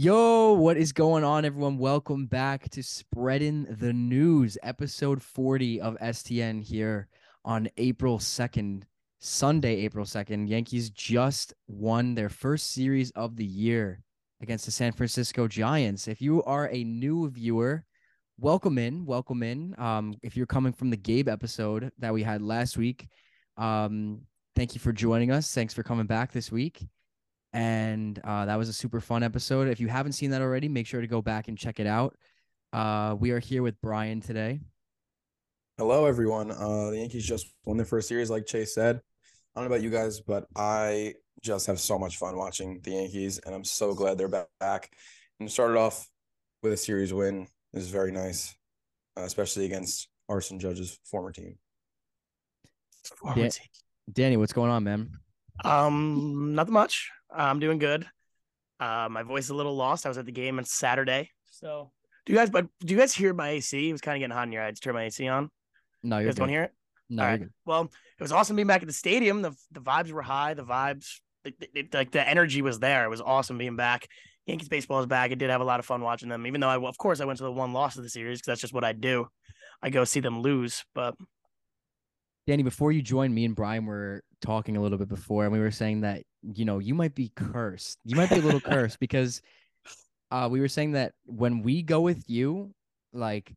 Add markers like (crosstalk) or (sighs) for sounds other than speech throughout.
Yo, what is going on, everyone? Welcome back to Spreading the News, episode 40 of STN here on April 2nd, Sunday, April 2nd. Yankees just won their first series of the year against the San Francisco Giants. If you are a new viewer, welcome in, welcome in. Um, if you're coming from the Gabe episode that we had last week, um, thank you for joining us. Thanks for coming back this week and uh, that was a super fun episode. If you haven't seen that already, make sure to go back and check it out. Uh, we are here with Brian today. Hello, everyone. Uh, the Yankees just won their first series, like Chase said. I don't know about you guys, but I just have so much fun watching the Yankees, and I'm so glad they're back. And started off with a series win This is very nice, uh, especially against Arson Judge's former team. Former Dan- team. Danny, what's going on, man? Um, nothing much. I'm doing good. Uh, my voice is a little lost. I was at the game on Saturday. So, do you guys? But do you guys hear my AC? It was kind of getting hot in your. I to turn my AC on. No, you guys good. don't hear it. No, All right. Well, it was awesome being back at the stadium. the The vibes were high. The vibes, it, it, like the energy was there. It was awesome being back. Yankees baseball is back. I did have a lot of fun watching them. Even though I, of course, I went to the one loss of the series because that's just what I do. I go see them lose. But Danny, before you joined, me and Brian were talking a little bit before, and we were saying that you know you might be cursed. You might be a little cursed (laughs) because uh, we were saying that when we go with you, like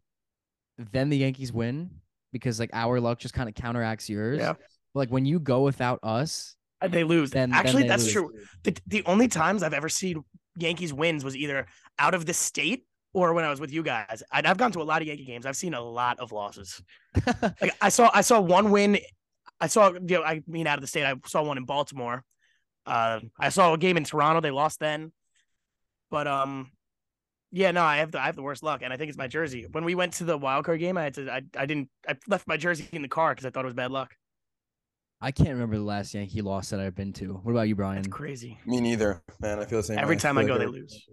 then the Yankees win because like our luck just kind of counteracts yours. Yeah. But, like when you go without us, uh, they lose. Then actually, then that's lose. true. The, the only times I've ever seen Yankees wins was either out of the state or when I was with you guys. I, have gone to a lot of Yankee games. I've seen a lot of losses. (laughs) like I saw, I saw one win. I saw, you know, I mean, out of the state, I saw one in Baltimore. Uh, I saw a game in Toronto. They lost then, but um, yeah, no, I have the I have the worst luck, and I think it's my jersey. When we went to the wild card game, I had to I, I didn't I left my jersey in the car because I thought it was bad luck. I can't remember the last Yankee loss that I've been to. What about you, Brian? It's crazy. Me neither, man. I feel the same. Every time I go, they lose.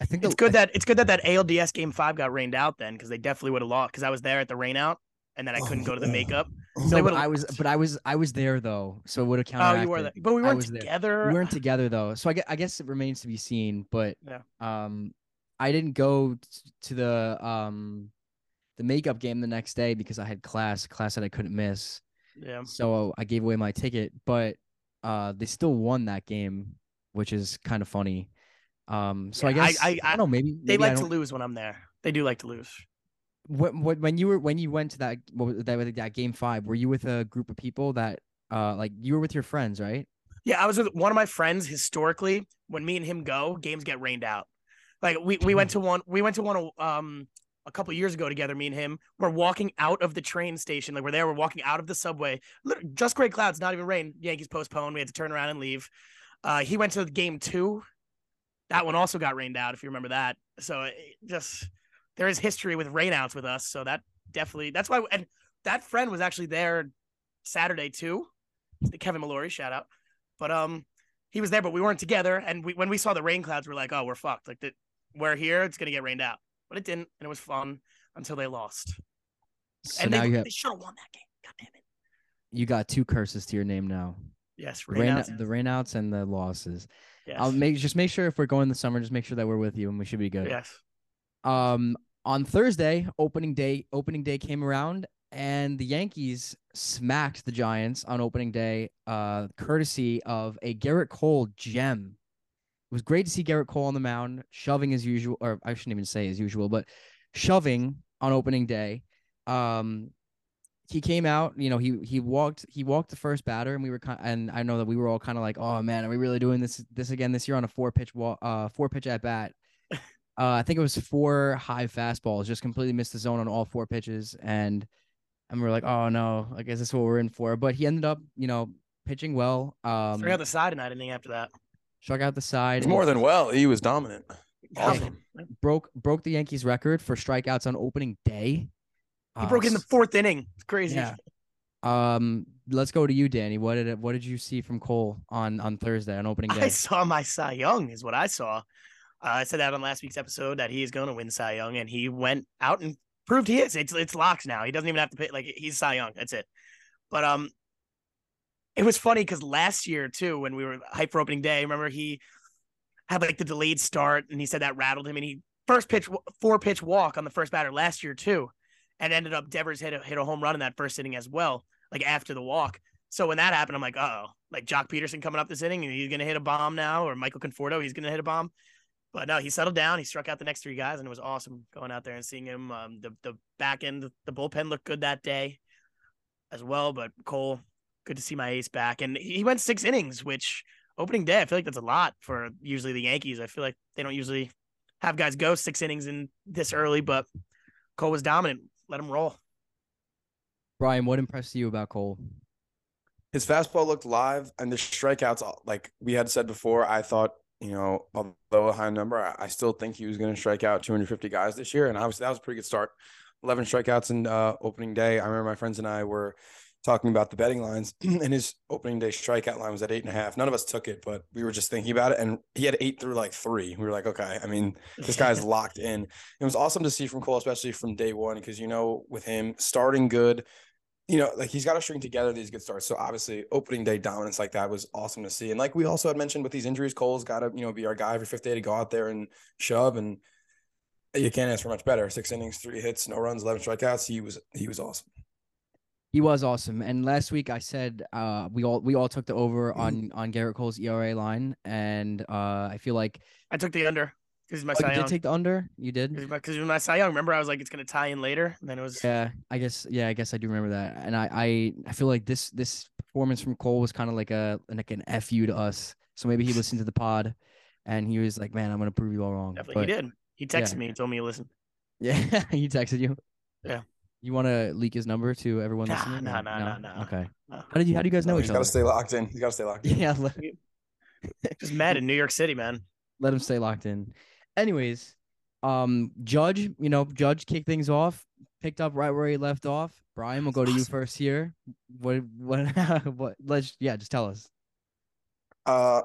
I think it's good that it's good that that ALDS game five got rained out then because they definitely would have lost because I was there at the rain out and then I couldn't go to the makeup. So no, but I was, but I was, I was there though, so it would have counted. Oh, you were there, but we weren't together. There. We weren't together though, so I guess, I guess it remains to be seen. But yeah, um, I didn't go to the um, the makeup game the next day because I had class, class that I couldn't miss. Yeah. So I gave away my ticket, but uh, they still won that game, which is kind of funny. Um, so yeah, I guess I, I, I, don't know. Maybe, maybe they like to lose when I'm there. They do like to lose. What when you were when you went to that that that game five? Were you with a group of people that uh like you were with your friends, right? Yeah, I was with one of my friends. Historically, when me and him go, games get rained out. Like we we went to one we went to one um a couple years ago together. Me and him we're walking out of the train station. Like we're there. We're walking out of the subway. Just gray clouds, not even rain. Yankees postponed. We had to turn around and leave. Uh, he went to game two that one also got rained out, if you remember that. So it just there is history with rainouts with us. So that definitely that's why and that friend was actually there Saturday too. Kevin Mallory, shout out. But um he was there, but we weren't together. And we when we saw the rain clouds, we are like, oh, we're fucked. Like that we're here, it's gonna get rained out. But it didn't, and it was fun until they lost. So and they, have, they should have won that game. God damn it. You got two curses to your name now. Yes, rain, the rainouts and the losses. Yes. I'll make just make sure if we're going the summer, just make sure that we're with you and we should be good. Yes. Um, on Thursday, opening day, opening day came around and the Yankees smacked the Giants on opening day, uh, courtesy of a Gerrit Cole gem. It was great to see Gerrit Cole on the mound, shoving as usual, or I shouldn't even say as usual, but shoving on opening day. Um, he came out, you know, he he walked he walked the first batter, and we were kind and I know that we were all kind of like, oh man, are we really doing this this again this year on a four pitch wall uh four pitch at bat? (laughs) uh, I think it was four high fastballs, just completely missed the zone on all four pitches, and and we are like, oh no, I guess that's what we're in for. But he ended up, you know, pitching well. Um, struck out the side and I didn't after that. Struck out the side. more than well. He was dominant. Awesome. Broke broke the Yankees record for strikeouts on opening day. He uh, broke in the fourth inning. It's crazy. Yeah. Um, let's go to you, Danny. What did what did you see from Cole on on Thursday on opening (laughs) day? I saw my Cy Young is what I saw. Uh, I said that on last week's episode that he is going to win Cy Young, and he went out and proved he is. It's it's locks now. He doesn't even have to pay. Like he's Cy Young. That's it. But um, it was funny because last year too, when we were hype for opening day, remember he had like the delayed start, and he said that rattled him. And he first pitch four pitch walk on the first batter last year too, and ended up Devers hit a, hit a home run in that first inning as well, like after the walk. So when that happened, I'm like, oh, like Joc Pederson coming up this inning, and he's gonna hit a bomb now, or Michael Conforto, he's gonna hit a bomb. But no, he settled down. He struck out the next three guys, and it was awesome going out there and seeing him. Um, the the back end, the bullpen looked good that day, as well. But Cole, good to see my ace back, and he went six innings, which opening day, I feel like that's a lot for usually the Yankees. I feel like they don't usually have guys go six innings in this early, but Cole was dominant. Let him roll. Brian, what impressed you about Cole? His fastball looked live, and the strikeouts, like we had said before, I thought you know, although a high number, I, I still think he was going to strike out 250 guys this year, and obviously that was a pretty good start. 11 strikeouts in uh, opening day. I remember my friends and I were talking about the betting lines, (clears throat) and his opening day strikeout line was at eight and a half. None of us took it, but we were just thinking about it, and he had eight through like three. We were like, okay, I mean, this guy's (laughs) locked in. It was awesome to see from Cole, especially from day one, because you know, with him starting good, you know, like he's got to string together these good starts. So obviously, opening day dominance like that was awesome to see. And like we also had mentioned with these injuries, Cole's got to you know be our guy every fifth day to go out there and shove. And you can't ask for much better. Six innings, three hits, no runs, eleven strikeouts. He was he was awesome. He was awesome. And last week I said uh, we all we all took the over on on Gerrit Cole's ERA line, and uh, I feel like I took the under. Because my oh, you did take the under. You did. Because my Cy Young. Remember, I was like, it's gonna tie in later, and then it was. Yeah, I guess. Yeah, I guess I do remember that. And I, I, I feel like this this performance from Cole was kind of like a like an fu to us. So maybe he listened to the pod, and he was like, "Man, I'm gonna prove you all wrong." Definitely, but, he did. He texted yeah. me and told me to listen. (laughs) Yeah, he texted you. Yeah. You want to leak his number to everyone nah, listening? No, no, no, no. Okay. No. How did you? How do you guys know no, each he's other? He's got to stay locked in. He's got to stay locked in. (laughs) Yeah. (laughs) Just mad in New York City, man. Let him stay locked in. Anyways, um, Judge, you know, Judge kicked things off, picked up right where he left off. Brian, we'll go to you first here. What, what, (laughs) what? Let's, yeah, just tell us. Uh,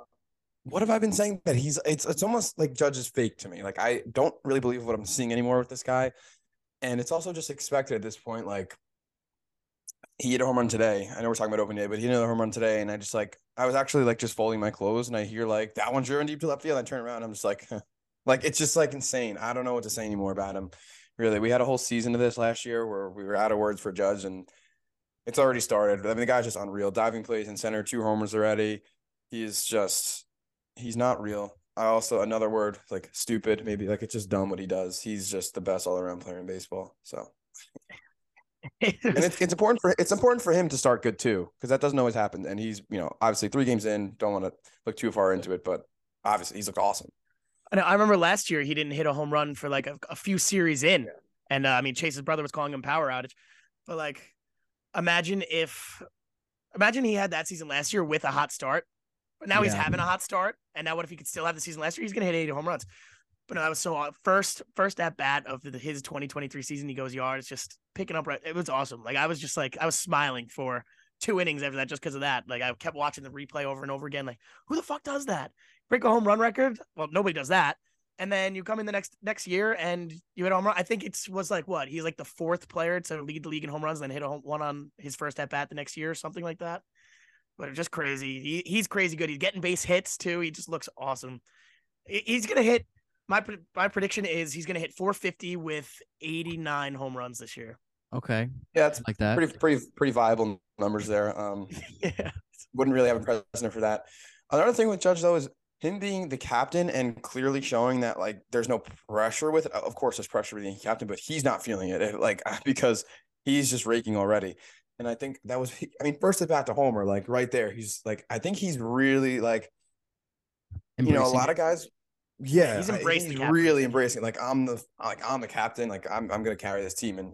what have I been saying that he's? It's it's almost like Judge is fake to me. Like I don't really believe what I'm seeing anymore with this guy, and it's also just expected at this point. Like he hit a home run today. I know we're talking about open day, but he hit a home run today, and I just like I was actually like just folding my clothes, and I hear like that one's driven deep to left field. I turn around, I'm just like, (laughs) like it's just like insane. I don't know what to say anymore about him. Really, we had a whole season of this last year where we were out of words for Judge, and it's already started. I mean, the guy's just unreal. Diving plays in center, two homers already. He's just he's not real. I also another word like stupid, maybe like it's just dumb what he does. He's just the best all around player in baseball. So and it's, it's important for it's important for him to start good too because that doesn't always happen. And he's you know obviously three games in, don't want to look too far into it, but obviously he's looked awesome. I, I remember last year he didn't hit a home run for like a, a few series in, yeah. and uh, I mean Chase's brother was calling him power outage, but like imagine if imagine he had that season last year with a hot start, but now yeah. he's having a hot start, and now what if he could still have the season last year? He's gonna hit eighty home runs. But no, that was so first first at bat of the, his 2023 season. He goes yard. It's just picking up right. It was awesome. Like I was just like I was smiling for two innings after that just because of that. Like I kept watching the replay over and over again. Like who the fuck does that? Break a home run record? Well, nobody does that. And then you come in the next next year and you hit a home run. I think it was like what he's like the fourth player to lead the league in home runs, and then hit a home, one on his first at bat the next year or something like that. But just crazy. He, he's crazy good. He's getting base hits too. He just looks awesome. He's gonna hit my my prediction is he's going to hit 450 with 89 home runs this year. Okay. Yeah, it's like that. Pretty pretty pretty viable numbers there. Um (laughs) yeah. Wouldn't really have a precedent for that. Another thing with Judge though is him being the captain and clearly showing that like there's no pressure with it. Of course, there's pressure with being captain, but he's not feeling it like (laughs) because he's just raking already. And I think that was (laughs) I mean first at bat to homer like right there. He's like I think he's really like Embracing you know a lot of guys yeah, he's embracing. He's really embracing. Like I'm the like I'm the captain. Like I'm I'm gonna carry this team. And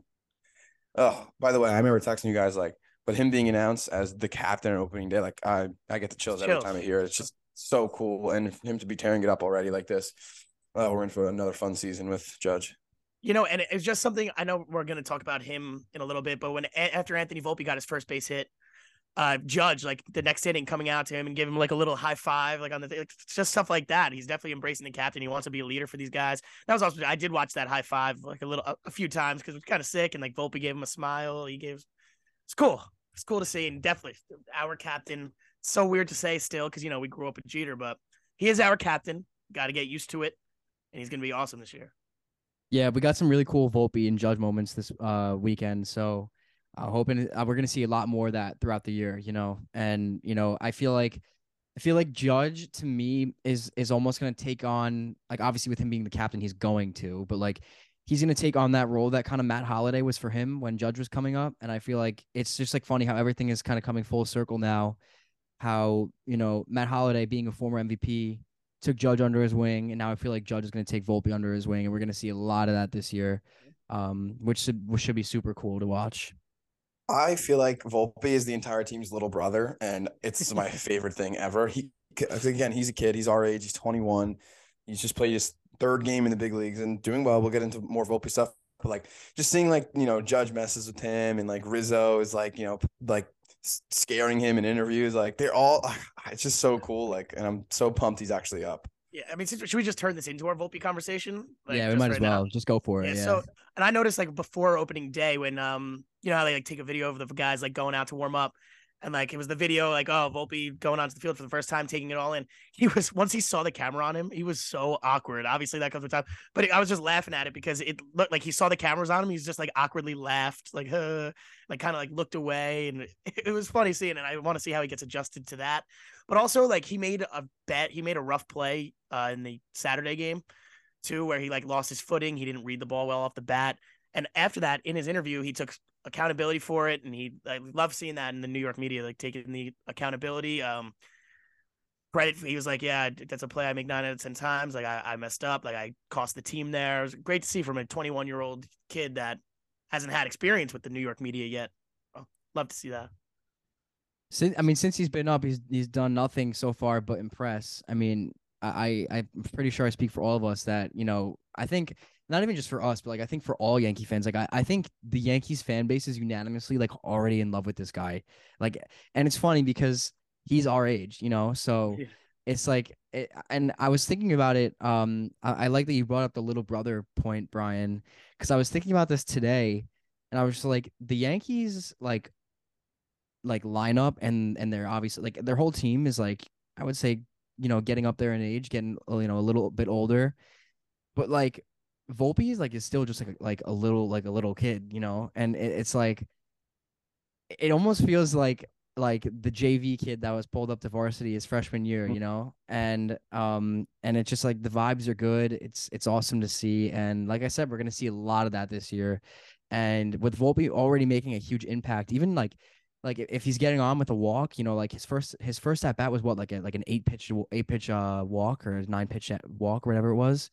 oh, by the way, I remember texting you guys like, but him being announced as the captain on opening day, like I I get the chills, chills. every time I hear it. It's just so cool, and him to be tearing it up already like this. Oh, we're in for another fun season with Judge. You know, and it's just something I know we're going to talk about him in a little bit, but when after Anthony Volpe got his first base hit, uh, Judge like the next inning coming out to him and give him like a little high five, like on the like, just stuff like that. He's definitely embracing the captain. He wants to be a leader for these guys. That was also I did watch that high five like a little a, a few times because it was kind of sick and like Volpe gave him a smile. He gave it's cool. It's cool to see and definitely our captain. So weird to say still because you know we grew up with Jeter, but he is our captain. got to get used to it, and he's gonna be awesome this year. Yeah, we got some really cool Volpe and Judge moments this uh weekend. So I'm hoping uh, we're gonna see a lot more of that throughout the year, you know. And you know, I feel like I feel like Judge to me is is almost gonna take on like obviously with him being the captain, he's going to, but like he's gonna take on that role that kind of Matt Holliday was for him when Judge was coming up. And I feel like it's just like funny how everything is kind of coming full circle now. How you know Matt Holliday being a former MVP took Judge under his wing, and now I feel like Judge is going to take Volpe under his wing, and we're going to see a lot of that this year, um, which should which should be super cool to watch. I feel like Volpe is the entire team's little brother, and it's my (laughs) favorite thing ever. He again, he's a kid. He's our age. He's 21. He's just played his third game in the big leagues and doing well. We'll get into more Volpe stuff, but like just seeing like you know Judge messes with him, and like Rizzo is like you know like scaring him in interviews. Like they're all, it's just so cool. Like, and I'm so pumped he's actually up. Yeah, I mean, should we just turn this into our Volpe conversation? Like, yeah, we might right as well. Now? Just go for it. Yeah, yeah. So, and I noticed like before opening day when um, you know how they like take a video of the guys like going out to warm up, and like it was the video like oh Volpe going onto the field for the first time, taking it all in. He was once he saw the camera on him, he was so awkward. Obviously that comes with time, but I was just laughing at it because it looked like he saw the cameras on him. He's just like awkwardly laughed, like like kind of like looked away, and it, (laughs) it was funny seeing it. I want to see how he gets adjusted to that. But also like he made a bet, he made a rough play uh, in the Saturday game too, where he like lost his footing. He didn't read the ball well off the bat. And after that, in his interview, he took accountability for it, and he I love seeing that in the New York media, like taking the accountability. Um, credit, he was like, "Yeah, that's a play I make nine out of ten times. Like I, I messed up. Like I cost the team there. It was great to see from a 21 year old kid that hasn't had experience with the New York media yet. Oh, love to see that. Since I mean, since he's been up, he's he's done nothing so far but impress. I mean, I I'm pretty sure I speak for all of us that you know I think not even just for us, but like I think for all Yankee fans, like I, I think the Yankees fan base is unanimously like already in love with this guy. Like, and it's funny because he's our age, you know, so yeah. it's like, it, and I was thinking about it. Um, I, I like that you brought up the little brother point, Brian, because I was thinking about this today, and I was just like, the Yankees like, like lineup, and and they're obviously like their whole team is like, I would say, you know, getting up there in age, getting you know a little bit older, but like Volpe is like is still just like a, like a little like a little kid, you know, and it, it's like it almost feels like like the JV kid that was pulled up to varsity his freshman year, you know, and um and it's just like the vibes are good. It's it's awesome to see, and like I said, we're gonna see a lot of that this year, and with Volpe already making a huge impact, even like like if he's getting on with a walk, you know, like his first his first at bat was what like a like an eight pitch eight pitch uh walk or nine pitch walk or whatever it was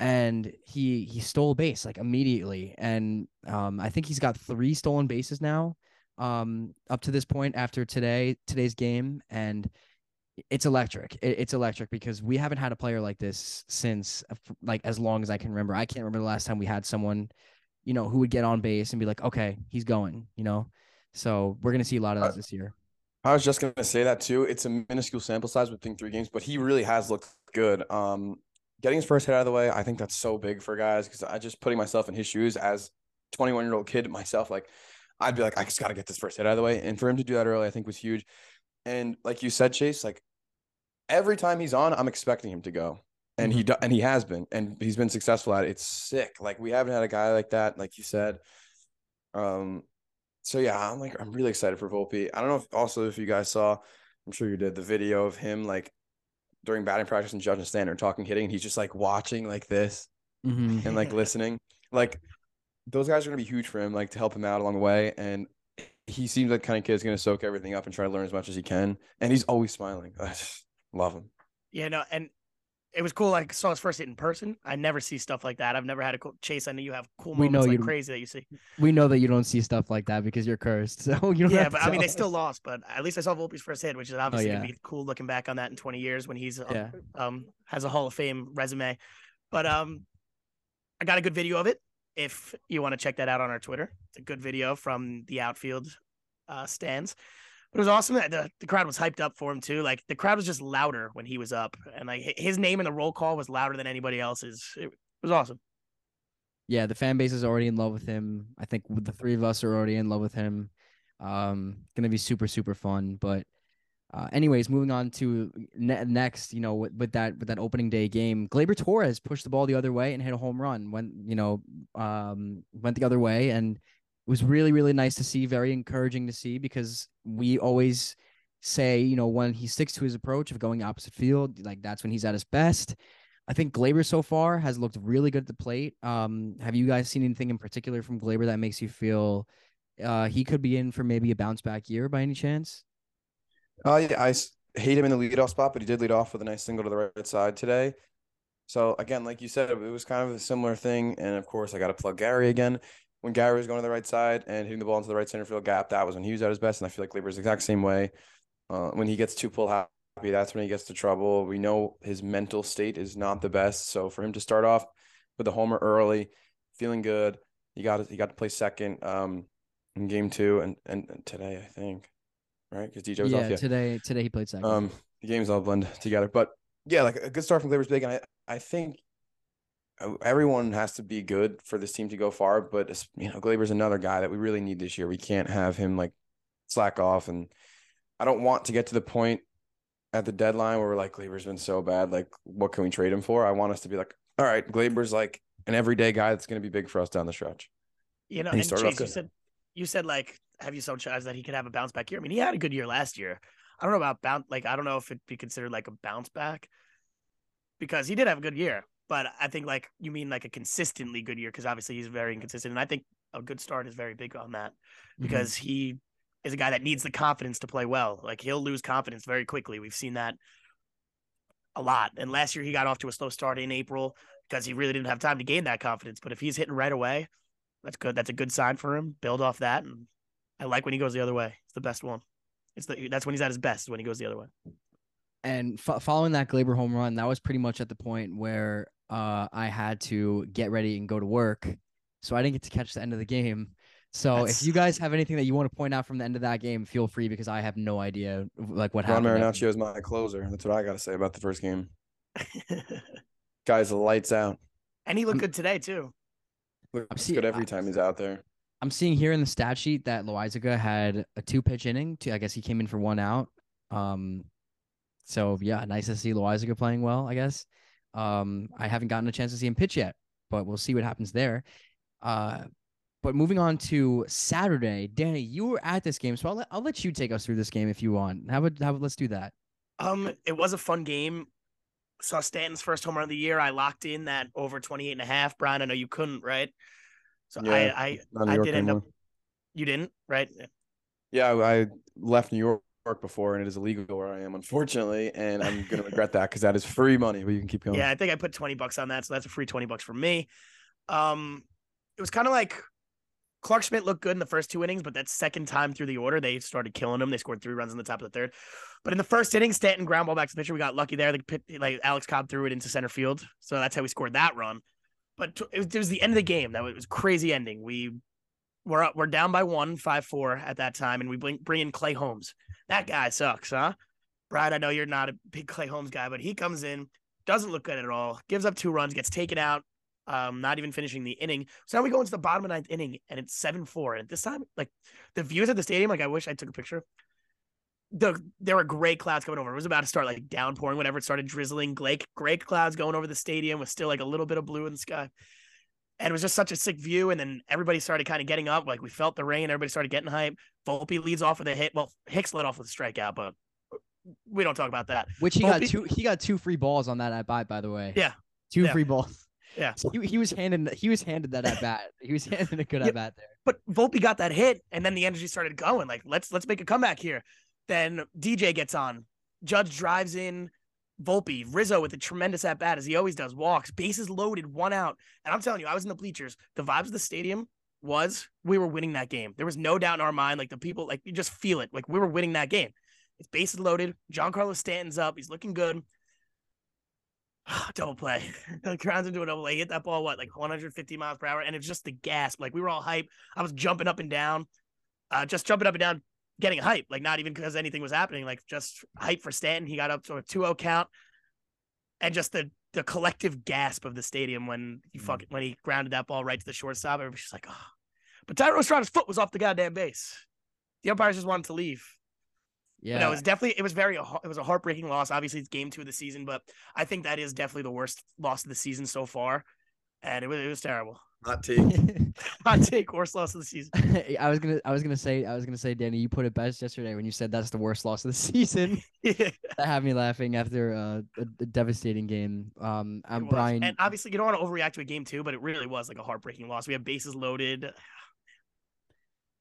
and he he stole a base like immediately. And um i think he's got three stolen bases now um up to this point after today today's game. And it's electric. It, it's electric because we haven't had a player like this since like as long as i can remember. I can't remember the last time we had someone you know who would get on base and be like okay he's going you know? So we're going to see a lot of that this year. I was just going to say that too. It's a minuscule sample size within three games but he really has looked good. Um getting his first hit out of the way, I think that's so big for guys because I just putting myself in his shoes as 21 year old kid myself, like I'd be like, I just got to get this first hit out of the way. And for him to do that early, I think was huge. And like you said, Chase, like every time he's on, I'm expecting him to go. And mm-hmm. he and he has been, and he's been successful at it. It's sick. Like we haven't had a guy like that, like you said. Um, so yeah, I'm like I'm really excited for Volpe. I don't know if also if you guys saw, I'm sure you did the video of him like during batting practice and judging standard talking hitting and he's just like watching like this mm-hmm. and like listening. Like those guys are gonna be huge for him like to help him out along the way and he seems like kind of kid is gonna soak everything up and try to learn as much as he can and he's always smiling. I just love him. Yeah no and it was cool. I saw his first hit in person. I never see stuff like that. I've never had a cool chase. I know you have cool moments we know like you, crazy that you see. We know that you don't see stuff like that because you're cursed. (laughs) So you yeah, but I mean they still lost. But at least I saw Volpe's first hit, which is oh, obviously oh, yeah. gonna be cool looking back on that in 20 years when he's yeah. um has a Hall of Fame resume. But um, I got a good video of it. If you want to check that out on our Twitter, it's a good video from the outfield uh, stands it was awesome that the, the crowd was hyped up for him too. Like the crowd was just louder when he was up, and like his name in the roll call was louder than anybody else's. It was awesome. Yeah, the fan base is already in love with him. I think the three of us are already in love with him. Um, gonna be super super fun. But Uh, anyways, moving on to ne- next, you know, with, with that with that opening day game, Gleyber Torres pushed the ball the other way and hit a home run. Went, you know, um, went the other way, and it was really really nice to see. Very encouraging to see because we always say, you know, when he sticks to his approach of going opposite field, like that's when he's at his best. I think Gleyber so far has looked really good at the plate. Um, have you guys seen anything in particular from Gleyber that makes you feel uh, he could be in for maybe a bounce back year by any chance? Uh, yeah, I hate him in the leadoff spot, but he did lead off with a nice single to the right side today. So again, like you said, it was kind of a similar thing. And of course, I got to plug Gary again. When Gary was going to the right side and hitting the ball into the right center field gap, that was when he was at his best. And I feel like Gleyber's the exact same way. Uh, when he gets too pull happy, that's when he gets to trouble. We know his mental state is not the best. So for him to start off with a homer early, feeling good, he got he got to play second um, in game two and, and, and today I think right? Because DJ was yeah, off. Yeah, today today he played second. Um, the games all blend together, but yeah, like a good start from Gleyber's big, and I I think Uh, everyone has to be good for this team to go far. But you know, Gleyber's another guy that we really need this year. We can't have him like slack off, and I don't want to get to the point at the deadline where we're like Gleyber's been so bad. Like, what can we trade him for? I want us to be like, all right, Gleyber's like an everyday guy that's going to be big for us down the stretch. You know, And and, he started off Chase, you said you said like have you so chance that he could have a bounce back year? I mean, he had a good year last year. I don't know about bounce like I don't know if it'd be considered like a bounce back because he did have a good year, but I think like you mean like a consistently good year because obviously he's very inconsistent, and I think a good start is very big on that Mm-hmm. because he is a guy that needs the confidence to play well. Like he'll lose confidence very quickly. We've seen that a lot. And last year he got off to a slow start in April because he really didn't have time to gain that confidence. But if he's hitting right away, that's good. That's a good sign for him. Build off that, and I like when he goes the other way. It's the best one. It's the that's when he's at his best when he goes the other way. and fo- following that Gleyber home run, that was pretty much at the point where uh, I had to get ready and go to work, so I didn't get to catch the end of the game. So That's- if you guys have anything that you want to point out from the end of that game, feel free because I have no idea like what Ron happened. Marinaccio is my closer. That's what I got to say about the first game. Guys, lights out. and he looked I'm- good today too. Looks see- good every time he's out there. I'm seeing here in the stat sheet that Loaisiga had a two pitch inning. To, I guess he came in for one out. Um, so yeah, nice to see Loaisiga playing well. I guess. Um, I haven't gotten a chance to see him pitch yet, but we'll see what happens there. Uh, but moving on to Saturday, Danny, you were at this game, so I'll let I'll let you take us through this game if you want. How about how about let's do that. Um, it was a fun game. Saw Stanton's first home run of the year. I locked in that over 28 and a half. Brian, I know you couldn't, right? So Yeah, I I I York did end up you didn't, right? Yeah, I left New York before, and it is illegal where I am, unfortunately, and I'm gonna regret that because that is free money. But you can keep going. Yeah, I think I put 20 bucks on that, so that's a free 20 bucks for me. Um it was kind of like Clarke Schmidt looked good in the first two innings, but that second time through the order, they started killing him. They scored three runs in the top of the third. But in the first inning, Stanton ground ball back to the pitcher. We got lucky there. The like Alex Cobb threw it into center field, so that's how we scored that run. But it was, it was the end of the game. That was, was crazy ending. We were up, we're down by one, five four at that time, and we bring bring in Clay Holmes. That guy sucks, huh? Brian, I know you're not a big Clay Holmes guy, but he comes in, doesn't look good at all, gives up two runs, gets taken out, um, not even finishing the inning. So now we go into the bottom of the ninth inning and it's 7 4. And this time, like the views at the stadium, like I wish I took a picture. The there were gray clouds coming over. It was about to start like downpouring whenever it started drizzling. Gray, gray clouds going over the stadium with still like a little bit of blue in the sky. And it was just such a sick view. And then everybody started kind of getting up. Like we felt the rain. Everybody started getting hype. Volpe leads off with a hit. Well, Hicks led off with a strikeout, but we don't talk about that. Which he got two he got two free balls on that at bat, by the way. Yeah. Two Yeah. free balls. Yeah. So (laughs) he, he was handed he was handed that at bat. He was handed a good Yeah. at bat there. but Volpe got that hit, and then the energy started going. Like, let's let's make a comeback here. Then DJ gets on. Judge drives in. Volpe, Rizzo with a tremendous at bat as he always does. Walks, bases loaded, one out. And I'm telling you, I was in the bleachers. The vibes of the stadium was we were winning that game. There was no doubt in our mind. Like the people, like you just feel it. Like we were winning that game. It's bases loaded. Giancarlo Stanton's up. He's looking good. (sighs) double play. (laughs) Grounds into a double play. Hit that ball, what, like 150 miles per hour? And it's just the gasp. Like we were all hype. I was jumping up and down, uh, just jumping up and down, getting hype. Like not even because anything was happening, like just hype for Stanton. He got up to a 2-0 count, and just the the collective gasp of the stadium when he Mm. fucking when he grounded that ball right to the shortstop. Everybody's just like, oh. But Thairo Estrada's foot was off the goddamn base. The umpires just wanted to leave. Yeah. no, it was definitely it was very it was a heartbreaking loss. Obviously, it's game two of the season, but I think that is definitely the worst loss of the season so far, and it was it was terrible. Hot take. (laughs) Hot take, worst loss of the season. (laughs) I was gonna I was gonna say I was gonna say Danny, you put it best yesterday when you said that's the worst loss of the (laughs) season. Yeah, that had me laughing after uh, a, a devastating game. Um, it I'm. Brian. and obviously you don't want to overreact to a game two, but it really was like a heartbreaking loss. We have bases loaded.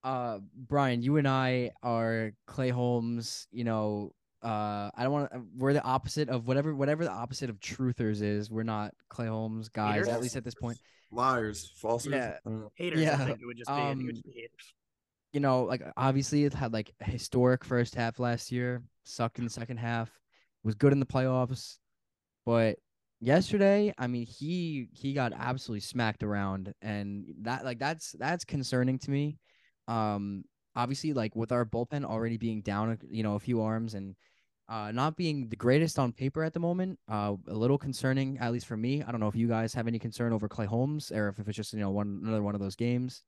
uh Brian, you and I are Clay Holmes, you know, uh I don't want to we're the opposite of whatever whatever the opposite of truthers is. We're not Clay Holmes guys Haters? at least at this point. Liars, falsers. Yeah. I don't know. Haters, Yeah, I think it would just be, I think it would um, just be haters. You know, like obviously it had like a historic first half last year, sucked in the second half, was good in the playoffs, but yesterday, I mean, he he got absolutely smacked around and that like that's that's concerning to me. Um obviously like with our bullpen already being down, you know, a few arms and uh not being the greatest on paper at the moment, uh a little concerning at least for me. I don't know if you guys have any concern over Clay Holmes or if it's just, you know, one another one of those games.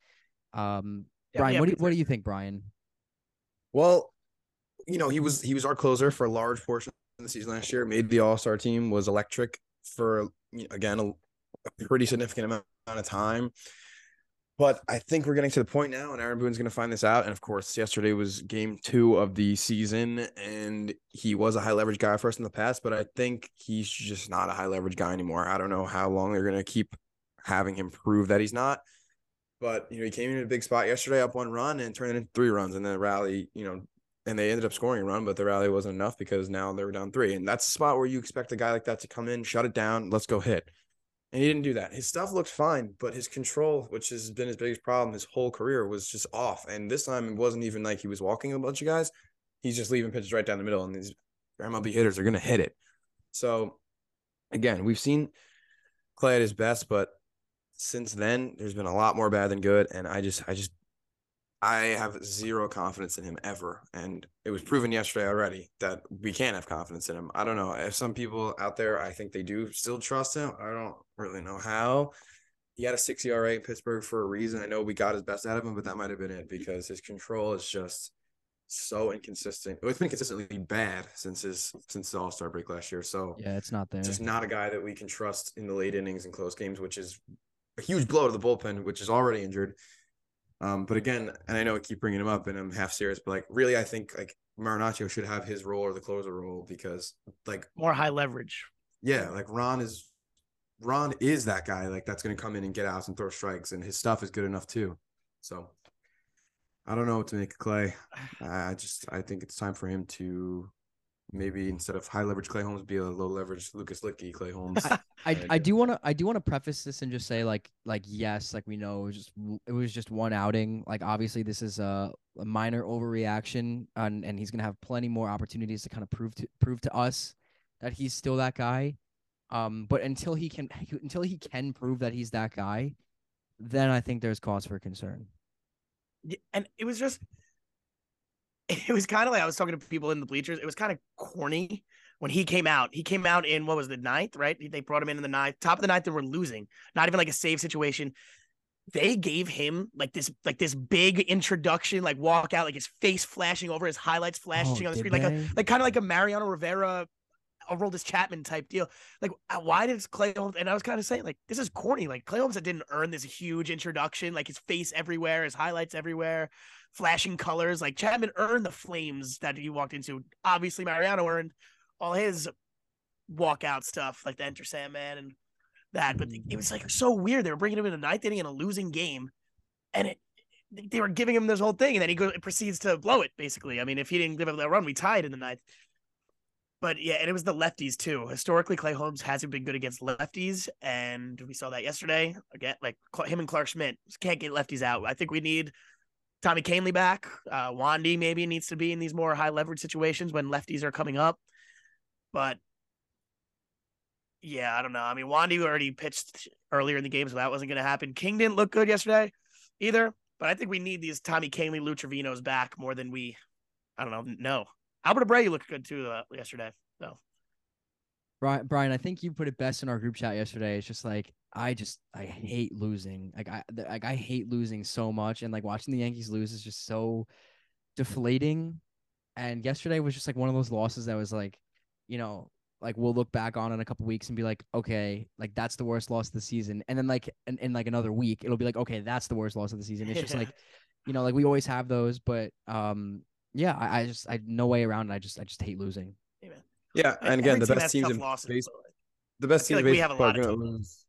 Um Yeah, Brian, yeah, what do you, what do you think, Brian? Well, you know, he was he was our closer for a large portion of the season last year. Made the All Star team. Was electric for you know, again a, a pretty significant amount of time. But I think we're getting to the point now, and Aaron Boone's going to find this out. And of course, yesterday was game two of the season, and he was a high leverage guy for us in the past. But I think he's just not a high leverage guy anymore. I don't know how long they're going to keep having him prove that he's not. But you know, he came in a big spot yesterday, up one run, and turned it into three runs, and then the rally, you know, and they ended up scoring a run, but the rally wasn't enough because now they were down three. And that's a spot where you expect a guy like that to come in, shut it down, let's go hit. And he didn't do that. His stuff looked fine, but his control, which has been his biggest problem his whole career, was just off. And this time it wasn't even like he was walking a bunch of guys. He's just leaving pitches right down the middle, and these MLB hitters are gonna hit it. So again, we've seen Clay at his best, but since then there's been a lot more bad than good. And I just I just I have zero confidence in him ever. And it was proven yesterday already that we can't have confidence in him. I don't know. If some people out there, I think they do still trust him. I don't really know how. He had a six ERA in Pittsburgh for a reason. I know we got his best out of him, but that might have been it because his control is just so inconsistent. It's been consistently bad since his since the All Star break last year. So Yeah, it's not there. just not a guy that we can trust in the late innings and close games, which is a huge blow to the bullpen, which is already injured. Um, but again, and I know I keep bringing him up, and I'm half serious, but like really, I think like Marinaccio should have his role or the closer role because like More high leverage. yeah, like Ron is Ron is that guy like that's going to come in and get outs and throw strikes, and his stuff is good enough too. So I don't know what to make of Clay. (sighs) I just I think it's time for him to maybe instead of high leverage Clay Holmes, be a low leverage Lucas Luetge Clay Holmes. I, I idea. do want to I do want to preface this and just say like like yes like we know it was just it was just one outing like obviously this is a, a minor overreaction and and he's gonna have plenty more opportunities to kind of prove to prove to us that he's still that guy um but until he can (laughs) until he can prove that he's that guy then I think there's cause for concern Y- and it was just (laughs) it was kind of like I was talking to people in the bleachers. It was kind of corny when he came out. He came out in what was the ninth, right? They brought him in in the ninth, top of the ninth, and we're losing. Not even like a save situation. They gave him like this, like this big introduction, like walk out, like his face flashing over, his highlights oh, flashing Oh, on the screen, like a like kind of like a Mariano Rivera, Aroldis Chapman type deal. Like, uh, why does Clay Holmes? And I was kind of saying, like, this is corny. Like Clay Holmes didn't earn this huge introduction, like his face everywhere, his highlights everywhere, flashing colors. Like Chapman earned the flames that he walked into. Obviously, Mariano earned all his walkout stuff, like the Enter Sandman and that. But it was like so weird. They were bringing him in a ninth inning in a losing game, and it. They were giving him this whole thing, and then he proceeds to blow it. Basically, I mean, if he didn't give up that run, we tied in the ninth. But yeah, and it was the lefties too. Historically, Clay Holmes hasn't been good against lefties, and we saw that yesterday. Again, like him and Clarke Schmidt can't get lefties out. I think we need Tommy Kahnle back. Uh, Wandy maybe needs to be in these more high leverage situations when lefties are coming up. But yeah, I don't know. I mean, Wandy already pitched earlier in the game, so that wasn't going to happen. King didn't look good yesterday either. But I think we need these Tommy Kahnle, Lou Trivino's back more than we. I don't know. No, Albert Abreu looked good too uh, yesterday. So Brian, Brian, I think you put it best in our group chat yesterday. It's just like I just I hate losing. Like I like I hate losing so much, and like watching the Yankees lose is just so deflating. And yesterday was just like one of those losses that was like, you know, like we'll look back on in a couple weeks and be like, okay, like that's the worst loss of the season. And then like in, in like another week, it'll be like, okay, that's the worst loss of the season. It's just like, (laughs) you know, like we always have those, but um, yeah, I, I just I no way around. It. I just I just hate losing. Yeah, and again, the best teams in losses, base, like, the best teams like in we have a baseball are gonna lose.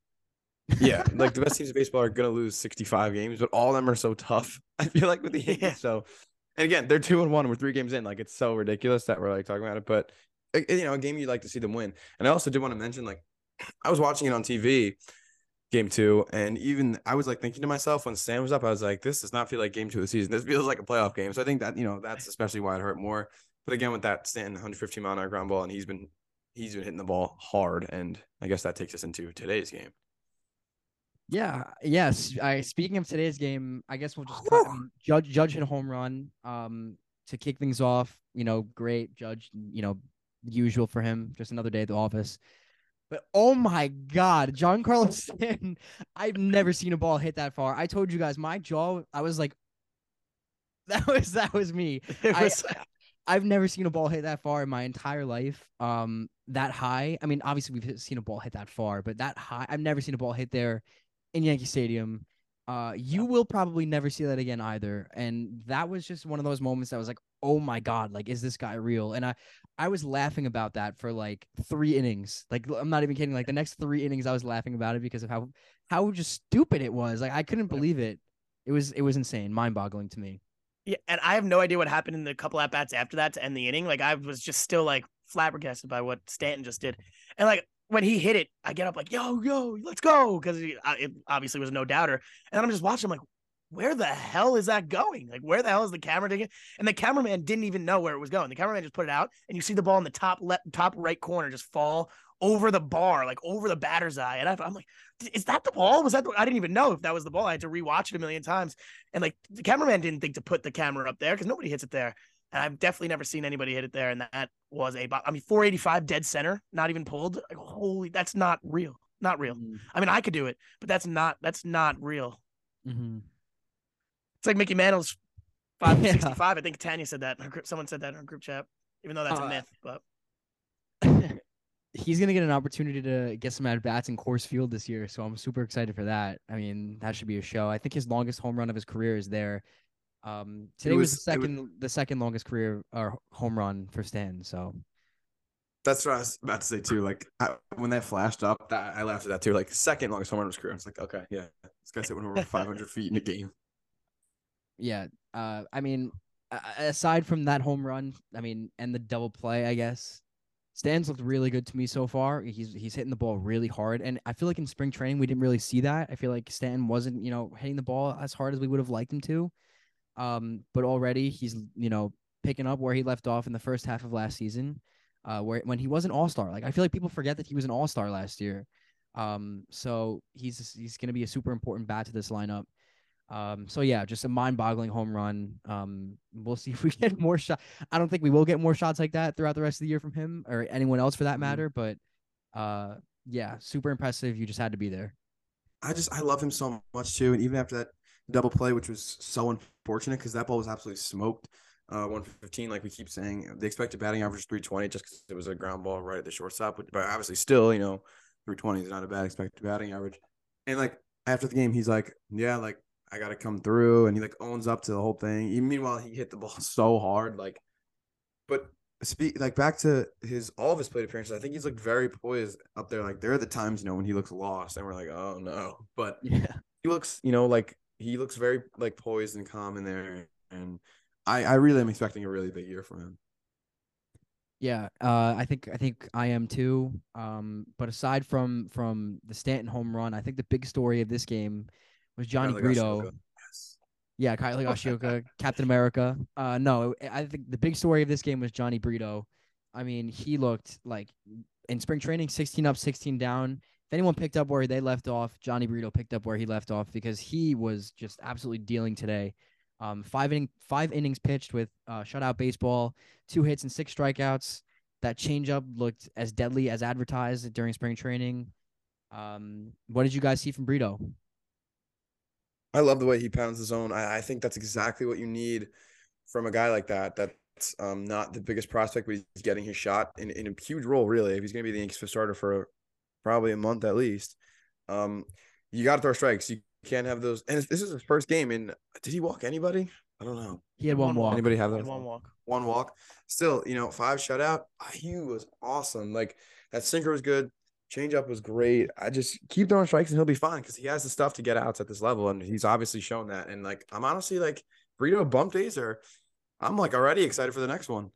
yeah, (laughs) like the best teams in baseball are gonna lose 65 games, but all of them are so tough. (laughs) I feel like with the Yankees. Yeah. So, and again, they're two and one. We're three games in. Like it's so ridiculous that we're like talking about it, but you know, a game you'd like to see them win. And I also did want to mention, like, I was watching it on TV, game two, and even I was like thinking to myself when Stan was up, I was like, this does not feel like game two of the season. This feels like a playoff game. So I think that you know that's especially why it hurt more. But again, with that Stanton 115 mile an hour ground ball, and he's been he's been hitting the ball hard, and I guess that takes us into today's game. Yeah, yes. I speaking of today's game, I guess we'll just cut, judge judge hit a home run um to kick things off. You know, great judge. You know, usual for him. Just another day at the office. But oh my God, Giancarlo Stanton! (laughs) I've never seen a ball hit that far. I told you guys, my jaw. I was like, (laughs) that was that was me. (laughs) it I- was I've never seen a ball hit that far in my entire life. Um, that high. I mean, obviously we've seen a ball hit that far, but that high, I've never seen a ball hit there in Yankee Stadium. Uh, you will probably never see that again either. And that was just one of those moments that was like, oh my god, like is this guy real? And I, I was laughing about that for like three innings. Like I'm not even kidding. Like the next three innings, I was laughing about it because of how how just stupid it was. Like I couldn't believe it. It was it was insane, mind boggling to me. Yeah, and I have no idea what happened in the couple at bats after that to end the inning. Like I was just still like flabbergasted by what Stanton just did, and like when he hit it, I get up like yo yo let's go because it obviously was no doubter, and I'm just watching I'm like. Where the hell is that going? Like, where the hell is the camera taking? And the cameraman didn't even know where it was going. The cameraman just put it out, and you see the ball in the top left, top right corner just fall over the bar, like over the batter's eye. And I, I'm like, is that the ball? Was that? The, I didn't even know if that was the ball. I had to rewatch it a million times. And like the cameraman didn't think to put the camera up there because nobody hits it there. And I've definitely never seen anybody hit it there. And that was a, I mean, 485 dead center, not even pulled. Like, holy, that's not real. Not real. I mean, I could do it, but that's not, that's not real. Mm-hmm. It's like Mickey Mantle's 565. (laughs) Yeah. I think Tanya said that. in her group- Someone said that in her group chat, even though that's a Uh, myth. But (laughs) he's gonna get an opportunity to get some at bats in Coors Field this year, so I'm super excited for that. I mean, that should be a show. I think his longest home run of his career is there. Um, today was, was- the it was- second the second longest career or home run for Stan. So That's what I was about to say too. Like I, when that flashed up, that I laughed at that too. Like second longest home run of his career. I was like, okay, yeah, this guy's hitting over (laughs) 500 feet in a game. Yeah, uh, I mean, aside from that home run, I mean, and the double play, I guess. Stan's looked really good to me so far. He's he's hitting the ball really hard, and I feel like in spring training we didn't really see that. I feel like Stan wasn't, you know, hitting the ball as hard as we would have liked him to. Um, but already he's, you know, picking up where he left off in the first half of last season, uh, where when he was an all star. Like I feel like people forget that he was an all star last year. Um, so he's he's gonna be a super important bat to this lineup. Um, so yeah, just a mind-boggling home run. Um, we'll see (laughs) if we get more shots. I don't think we will get more shots like that throughout the rest of the year from him or anyone else for that Mhm. matter. But uh, yeah, super impressive. You just had to be there. I just I love him so much too. And even after that double play, which was so unfortunate because that ball was absolutely smoked. Uh, 115, like we keep saying, the expected batting average is 320 just because it was a ground ball right at the shortstop. But obviously, still, you know, 320 is not a bad expected batting average. And like after the game, he's like, "Yeah, like I got to come through," and he like owns up to the whole thing. Even meanwhile, he hit the ball (laughs) so hard, like. But speak like back to his all of his plate appearances. I think he's looked very poised up there. Like there are the times you know when he looks lost, and we're like, "Oh no!" (laughs) But Yeah. he looks, you know, like he looks very like poised and calm in there. And I, I really am expecting a really big year from him. Yeah, uh, I think I think I am too. Um, but aside from from the Stanton home run, I think the big story of this game was Jhony Brito. Yes. Yeah, Kyle Higashioka, (laughs) Captain America. Uh, no, I think the big story of this game was Jhony Brito. I mean, he looked like in spring training, 16 up, 16 down. If anyone picked up where they left off, Jhony Brito picked up where he left off because he was just absolutely dealing today. Um, five inning, five innings pitched with uh, shutout baseball, two hits and six strikeouts. That changeup looked as deadly as advertised during spring training. Um, what did you guys see from Brito? I love the way he pounds the zone. I, I think that's exactly what you need from a guy like that. That That's um, not the biggest prospect, but he's getting his shot in, in a huge role, really. If he's going to be the Yankees fifth starter for probably a month at least, um, you got to throw strikes. You can't have those. And this is his first game. And did he walk anybody? I don't know. He had one One walk. walk. Anybody have that? one walk. One walk. Still, you know, five shutout. He was awesome. Like that sinker was good. Changeup was great. I just keep throwing strikes and he'll be fine because he has the stuff to get outs at this level, and he's obviously shown that. And like, I'm honestly like, Burrito bump days are. I'm like already excited for the next one.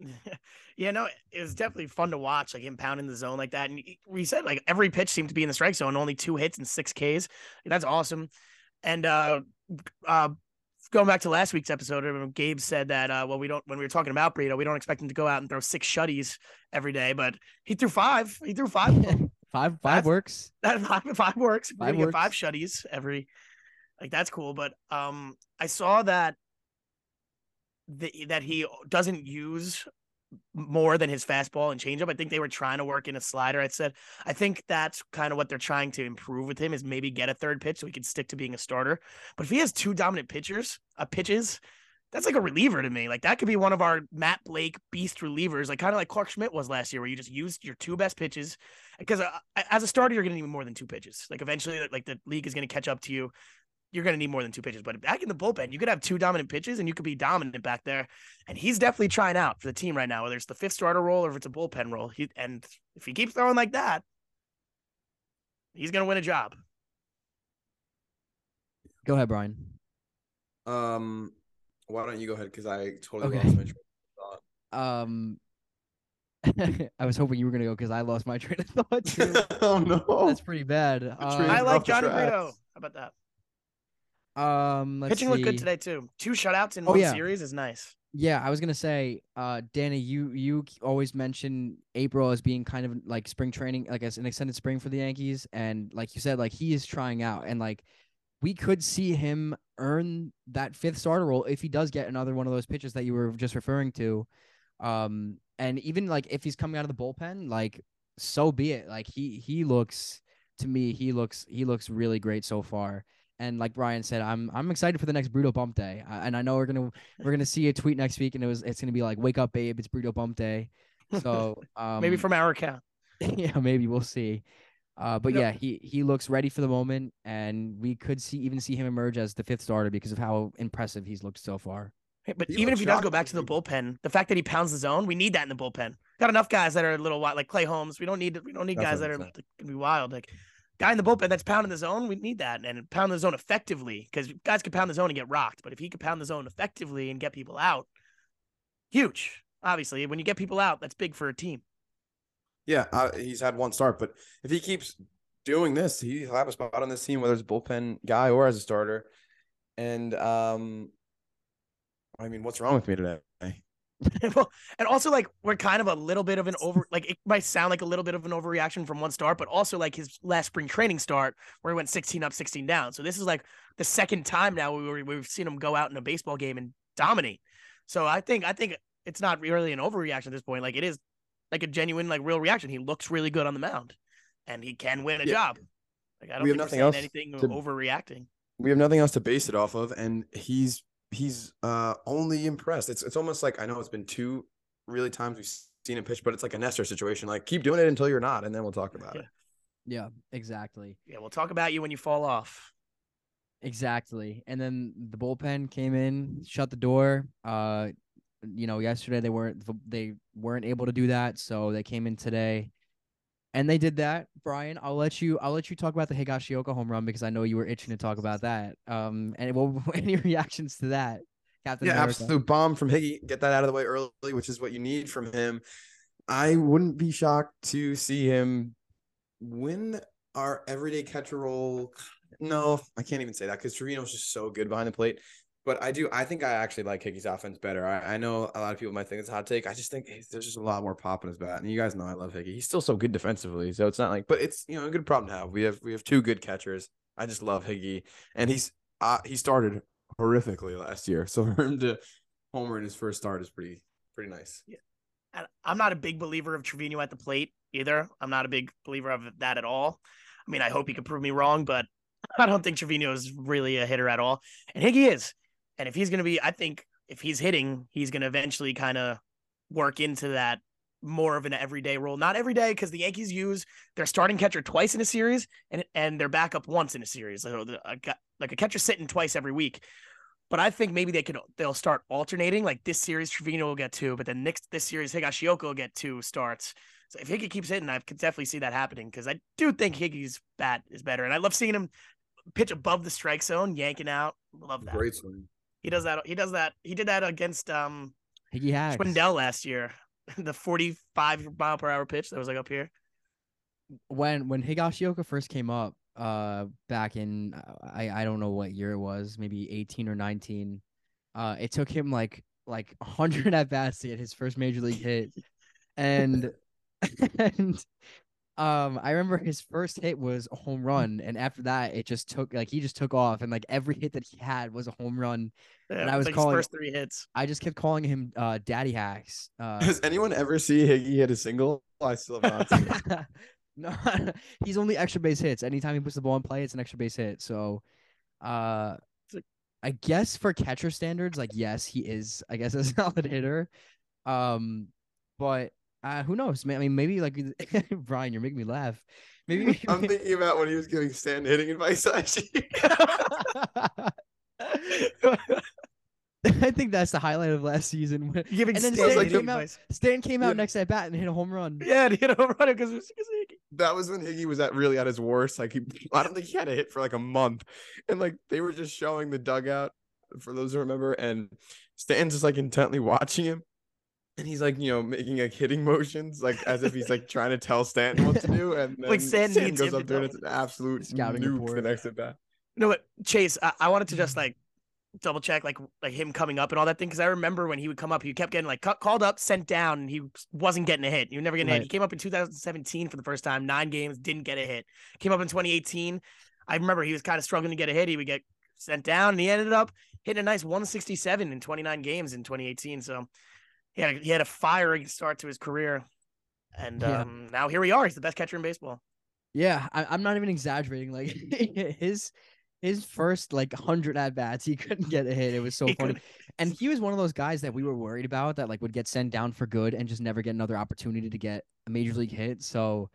(laughs) yeah, no, it was definitely fun to watch, like him pounding the zone like that. And we said like every pitch seemed to be in the strike zone, only two hits and six Ks. That's awesome. And uh, uh, going back to last week's episode, Gabe said that uh, well, we don't when we were talking about Burrito, we don't expect him to go out and throw six shutties every day, but he threw five. He threw five. of (laughs) five five That's- works. that five, five works. We're Five gonna five shutties every like that's cool. But um I saw that the, that he doesn't use more than his fastball and changeup. I think they were trying to work in a slider. I said I think that's kind of what they're trying to improve with him is maybe get a third pitch so he can stick to being a starter. But if he has two dominant pitchers, uh, pitches, that's like a reliever to me. Like that could be one of our Matt Blake beast relievers, like kind of like Clarke Schmidt was last year, where you just used your two best pitches. Because uh, as a starter, you're going to need more than two pitches. Like eventually, like the league is going to catch up to you. You're going to need more than two pitches. But back in the bullpen, you could have two dominant pitches, and you could be dominant back there. And he's definitely trying out for the team right now, whether it's the fifth starter role or if it's a bullpen role. He and if he keeps throwing like that, he's going to win a job. Go ahead, Brian. Um, why don't you go ahead? Because I totally Okay. lost my train of thought. Um, (laughs) I was hoping you were gonna go because I lost my (laughs) train of thought too. (laughs) oh no! That's pretty bad. train I like Jhony tracks. Brito. How about that? Um, let's Pitching looked good today too. Two shutouts in Oh, one yeah. series is nice. Yeah, I was gonna say, uh, Danny, you you always mention April as being kind of like spring training, like as an extended spring for the Yankees, and like you said, like he is trying out, and like we could see him earn that fifth starter role if he does get another one of those pitches that you were just referring to, um, and even like if he's coming out of the bullpen, like so be it. Like he he looks to me, he looks he looks really great so far. And like Brian said, I'm I'm excited for the next Bruto Bump Day, I, and I know we're gonna we're gonna see a tweet next week, and it was it's gonna be like, "Wake up, babe! It's Burrito Bump Day." So (laughs) um, Maybe from our account. (laughs) yeah, maybe we'll see. Uh, but No. yeah, he he looks ready for the moment, and we could see even see him emerge as the fifth starter because of how impressive he's looked so far. Hey, But He even if he does go back to the bullpen, the fact that he pounds the zone, we need that in the bullpen. Got enough guys that are a little wild, like Clay Holmes. We don't need we don't need That's guys that are like, gonna be wild. Like guy in the bullpen that's pounding the zone, we need that and pound the zone effectively because guys can pound the zone and get rocked. But if he could pound the zone effectively and get people out, huge. Obviously, when you get people out, that's big for a team. Yeah, uh, he's had one start, but if he keeps doing this, he'll have a spot on this team, whether it's a bullpen guy or as a starter. And um, I mean, what's wrong with me today? Well, (laughs) and also like we're kind of a little bit of an over like it might sound like a little bit of an overreaction from one start, but also like his last spring training start where he went 16 up, 16 down. So this is like the second time now we were, we've seen him go out in a baseball game and dominate. So I think I think it's not really an overreaction at this point. Like it is like a genuine like real reaction. He looks really good on the mound, and he can win a Yeah. job. Like I don't We have nothing else anything to- overreacting. We have nothing else to base it off of, and he's he's uh only impressed. It's it's almost like I know it's been two really times we've seen him pitch, but it's like a Nestor situation. Like keep doing it until you're not, and then we'll talk about Yeah. it. Yeah, exactly. Yeah, we'll talk about you when you fall off. Exactly. And then the bullpen came in, shut the door. Uh, you know, yesterday they weren't they weren't able to do that, so they came in today, and they did that. Brian, I'll let you I'll let you talk about the Higashioka home run because I know you were itching to talk about that. Um, and what (laughs) any reactions to that, Captain Yeah, America? absolute bomb from Higgy. Get that out of the way early, which is what you need from him. I wouldn't be shocked to see him win our everyday catcher role. No, I can't even say that because Trevino's just so good behind the plate. But I do. I think I actually like Higgy's offense better. I, I know a lot of people might think it's a hot take. I just think there's just a lot more pop in his bat, and you guys know I love Higgy. He's still so good defensively, so it's not like. But it's you know a good problem to have. We have we have two good catchers. I just love Higgy, and he's uh, he started horrifically last year, (laughs) so for him to homer in his first start is pretty pretty nice. And I'm not a big believer of Trevino at the plate either. I'm not a big believer of that at all. I mean, I hope he could prove me wrong, but (laughs) I don't think Trevino is really a hitter at all. And Higgy is. And if he's going to be, I think if he's hitting, he's going to eventually kind of work into that more of an everyday role. Not every day because the Yankees use their starting catcher twice in a series and and their backup once in a series. So like a catcher sitting twice every week. But I think maybe they could they'll start alternating. Like this series, Trevino will get two, but then next this series, Higashioka will get two starts. So if Higgy keeps hitting, I could definitely see that happening because I do think Higgy's bat is better, and I love seeing him pitch above the strike zone, yanking out. Love that. Great swing. He does that. He does that. He did that against um Higgy Hags. Schwindel last year. (laughs) the 45 mile per hour pitch that was like up here. When when Higashioka first came up, uh, back in I I don't know what year it was, maybe 18 or 19. Uh, it took him like like 100 (laughs) at bats to get his first major league hit, and (laughs) and um I remember his first hit was a home run, and after that it just took like he just took off, and like every hit that he had was a home run. Yeah, and I was like calling his first three hits. I just kept calling him uh Daddy Hacks. (laughs) Uh, Has anyone ever see Higgy hit a single? I still have not (laughs) no, (laughs) he's only extra base hits. Anytime he puts the ball in play, it's an extra base hit. So, uh, like- I guess for catcher standards, like yes, he is. I guess a solid hitter. Um, but uh, who knows? Man, I mean, maybe like (laughs) Brian, you're making me laugh. Maybe (laughs) I'm (laughs) thinking about when he was giving Stan hitting advice last year. I think that's the highlight of last season. when Giving And then Stan Stan hitting came out- advice. Stan came out Yeah. next at bat and hit a home run. Yeah, and he hit a home run because it was because Higgy. that was when Higgy was at really at his worst. Like he, I don't think he had a hit for like a month, and like they were just showing the dugout for those who remember, and Stan's just like intently watching him, and he's like you know making like hitting motions, like as if he's like trying to tell Stanton what to do, and Like Stan Stan needs goes up there and it's an absolute Scouting nuke the next at bat. No, but Chase, I, I wanted to just mm-hmm. like double check like like him coming up and all that thing because I remember when he would come up, he kept getting like cu- called up, sent down, and he wasn't getting a hit. He was never getting a hit. He came up in 2017 for the first time, nine games, didn't get a hit. Came up in 2018. I remember he was kind of struggling to get a hit. He would get sent down, and he ended up hitting a nice 167 in 29 games in 2018. So he had a, he had a firing start to his career, and Yeah. um, now here we are. He's the best catcher in baseball. Yeah, I, I'm not even exaggerating. Like (laughs) his his first like hundred at bats, he couldn't get a hit. It was so (laughs) funny. couldn't- And he was one of those guys that we were worried about that like would get sent down for good and just never get another opportunity to get a major league hit. So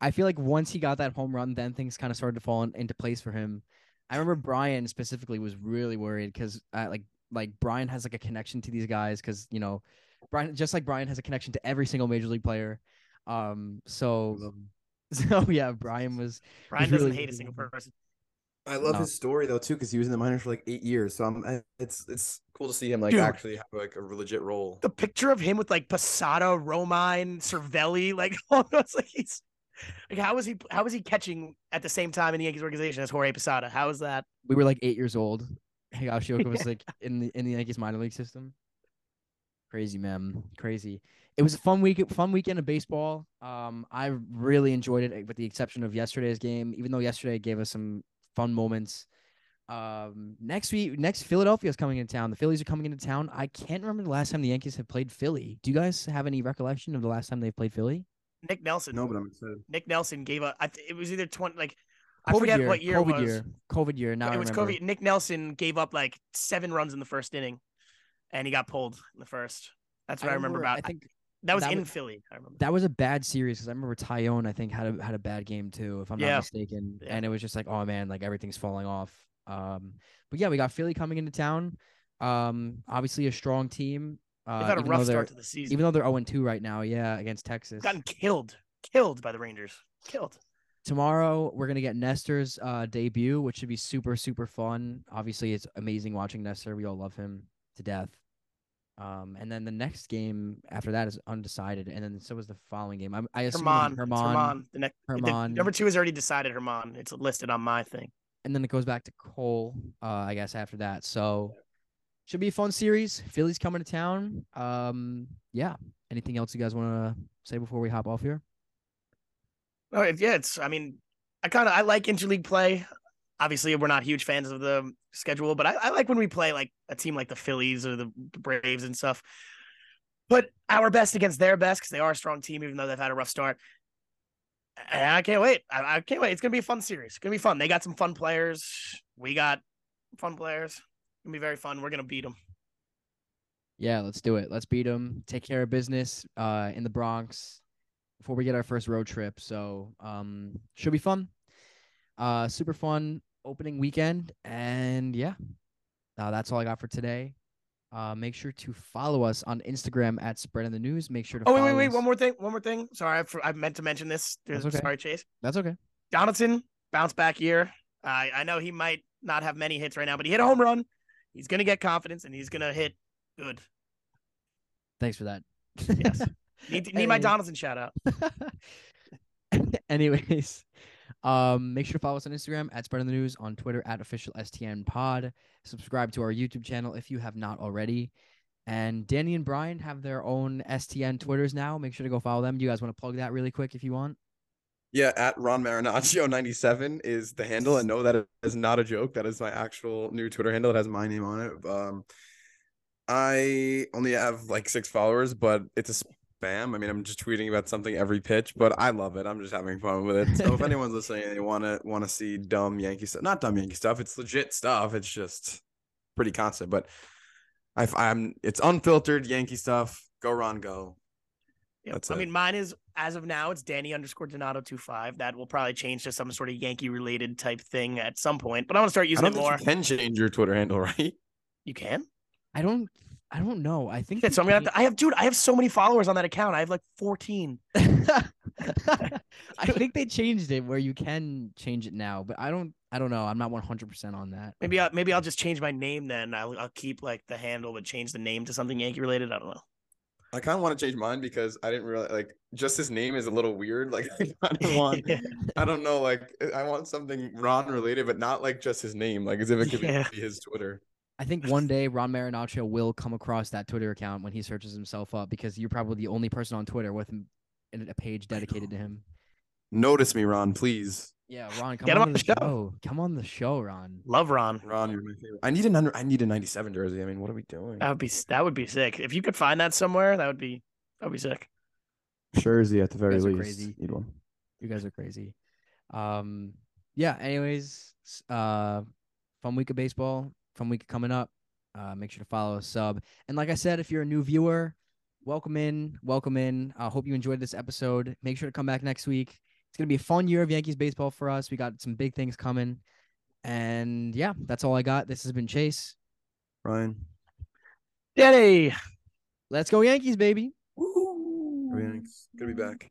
I feel like once he got that home run, then things kind of started to fall in, into place for him. I remember Brian specifically was really worried because uh, like like Brian has like a connection to these guys because you know Brian just like Brian has a connection to every single major league player. Um, so (laughs) so yeah, Brian was Brian really doesn't hate a single person. I love No. his story though too, because he was in the minors for like eight years. So I'm, I- it's it's cool to see him like Dude. actually have like a legit role. the picture of him with like Posada, Romine, Cervelli, (laughs) like almost like he's like how is he how was he catching at the same time in the Yankees organization as Jorge Posada? How is that? we were like eight years old. Higashioka was (laughs) like in the in the Yankees minor league system. Crazy man, crazy. It was a fun week, fun weekend of baseball. Um, I really enjoyed it, with the exception of yesterday's game. Even though yesterday gave us some fun moments. Um, next week, next Philadelphia is coming into town. The Phillies are coming into town. I can't remember the last time the Yankees have played Philly. Do you guys have any recollection of the last time they've played Philly? Nick Nelson. No, but I'm excited. Nick Nelson gave up. I th- it was either twenty like I COVID forget year, what year COVID it was. year, COVID year. Now it I was remember. COVID. Nick Nelson gave up like seven runs in the first inning, and he got pulled in the first. That's what I, remember, about. I think that was that in was- Philly. I remember. that was a bad series because I remember Taillon I think had a had a bad game too, if I'm Yeah. not mistaken. Yeah. And it was just like, oh man, like everything's falling off. Um, but yeah, we got Philly coming into town. Um, obviously a strong team. Uh, They've had a rough start to the season. even though they're 0 2 right now, yeah, against Texas. Gotten killed, killed by the Rangers. Killed. Tomorrow we're gonna get Nestor's uh debut, which should be super super fun. Obviously, it's amazing watching Nestor. We all love him to death. Um, and then the next game after that is undecided, and then so was the following game. I, I assume Germán. Germán, Germán. The next. the- Germán. number two is already decided. Germán. It's listed on my thing. and then it goes back to Cole, uh, I guess after that. So should be a fun series. Philly's coming to town. Um, yeah. Anything else you guys want to say before we hop off here? Oh yeah, it's. I mean, I kind of I like interleague play. Obviously, we're not huge fans of the schedule, but I, I like when we play like a team like the Phillies or the Braves and stuff. But our best against their best because they are a strong team, even though they've had a rough start. And I can't wait. I, I can't wait. It's gonna be a fun series. It's gonna be fun. They got some fun players. We got fun players. It's gonna be very fun. We're gonna beat them. Yeah, let's do it. Let's beat them. Take care of business uh, in the Bronx before we get our first road trip. So um, should be fun. Uh, super fun opening weekend, and yeah, uh, that's all I got for today. Uh, make sure to follow us on Instagram at Spreading the News. Make sure to. Oh wait, wait, wait! us- One more thing. One more thing. Sorry, I, for- I meant to mention this. That's okay. Sorry, Chase. That's okay. Donaldson bounce back year. I I know he might not have many hits right now, but he hit a home run. He's gonna get confidence and he's gonna hit good. Thanks for that. Yes. (laughs) Need, need my Donaldson shout out. (laughs) Anyways, um, make sure to follow us on Instagram at Spreading the News, on Twitter at official STN Pod. Subscribe to our YouTube channel if you have not already. And Danny and Brian have their own STN Twitters now. Make sure to go follow them. Do you guys want to plug that really quick if you want? Yeah, at Ron Marinaccio 97 is the handle, and no, that is not a joke. That is my actual new Twitter handle. It has my name on it. Um, I only have like six followers, but it's a spam. I mean, I'm just tweeting about something every pitch, but I love it. I'm just having fun with it. So if (laughs) anyone's listening and they want to want to see dumb Yankee stuff, not dumb Yankee stuff, it's legit stuff. It's just pretty constant, but I, I'm it's unfiltered Yankee stuff. Go Ron, go. Yep. That's I it. mean, mine is as of now, it's Danny underscore Donato two five. That will probably change to some sort of Yankee related type thing at some point. But I want to start I using don't it think more. you can change your Twitter handle, (laughs) right? You can. I don't. I don't know. I think. Yeah, you so I'm gonna have to. I have, dude. I have so many followers on that account. I have like 14. (laughs) I think they changed it where you can change it now, but I don't. I don't know. I'm not 100 percent on that. Maybe I maybe I'll just change my name then. I'll I'll keep like the handle, but change the name to something Yankee related. I don't know. I kind of want to change mine because I didn't realize like just his name is a little weird. Like (laughs) I don't (laughs) want, I don't know, like I want something Ron related, but not like just his name, like as if it could Yeah. be his Twitter. I think one day Ron Marinaccio will come across that Twitter account when he searches himself up because you're probably the only person on Twitter with a page dedicated to him. Notice me, Ron, please. Yeah, Ron, come Get on, on the the show. show. Come on the show, Ron. Love Ron. Ron, you're my favorite. I need an under. I need a '97 jersey. I mean, what are we doing? That would be that would be sick. If you could find that somewhere, that would be that would be sick. Jersey at the very guys are least. crazy. Need one. You guys are crazy. Um, yeah. Anyways, uh, fun week of baseball. Fun week coming up. Uh, make sure to follow us, sub, and like I said, if you're a new viewer, welcome in, welcome in. I hope you enjoyed this episode. Make sure to come back next week. It's gonna be a fun year of Yankees baseball for us. We got some big things coming, and yeah, that's all I got. This has been Chase. Ryan. Danny. Let's go Yankees, baby. Woo! Good to be back.